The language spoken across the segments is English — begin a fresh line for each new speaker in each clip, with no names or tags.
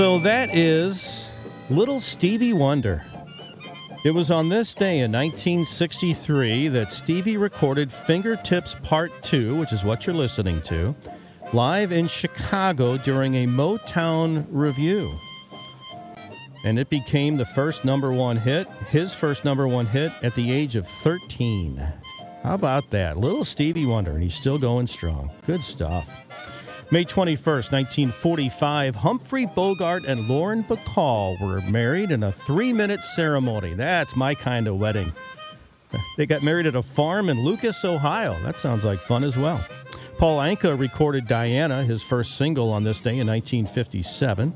So that is Little Stevie Wonder. It was on this day in 1963 that Stevie recorded Fingertips Part 2, which is what you're listening to, live in Chicago during a Motown revue. And it became the first number one hit, his first number one hit at the age of 13. How about that? Little Stevie Wonder, and he's still going strong. Good stuff. May 21st, 1945, Humphrey Bogart and Lauren Bacall were married in a three minute ceremony. That's my kind of wedding. They got married at a farm in Lucas, Ohio. That sounds like fun as well. Paul Anka recorded Diana, his first single, on this day in 1957.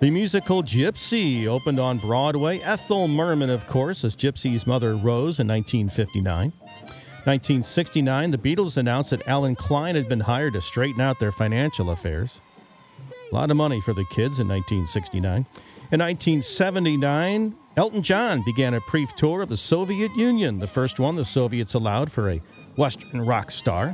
The musical Gypsy opened on Broadway. Ethel Merman, of course, as Gypsy's mother Rose in 1959. 1969, the Beatles announced that Allen Klein had been hired to straighten out their financial affairs. A lot of money for the kids in 1969. In 1979, Elton John began a brief tour of the Soviet Union, the first one the Soviets allowed for a Western rock star.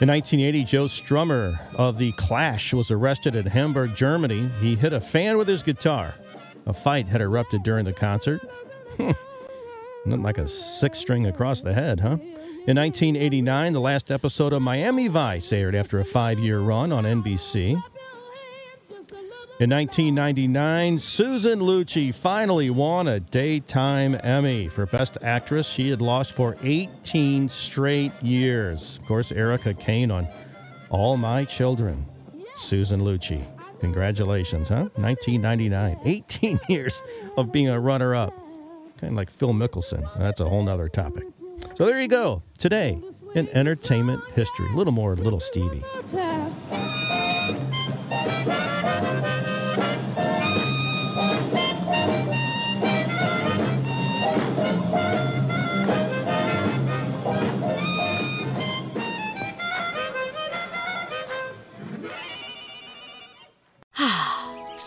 In 1980, Joe Strummer of The Clash was arrested in Hamburg, Germany. He hit a fan with his guitar. A fight had erupted during the concert. Nothing like a six string across the head, huh? In 1989, the last episode of Miami Vice aired after a five year run on NBC. In 1999, Susan Lucci finally won a Daytime Emmy for Best Actress. She had lost for 18 straight years. Of course, Erica Kane on All My Children. Susan Lucci. Congratulations, huh? 1999. 18 years of being a runner up. Kind of like Phil Mickelson. That's a whole nother topic. So there you go. Today in entertainment history. A little more Little Stevie.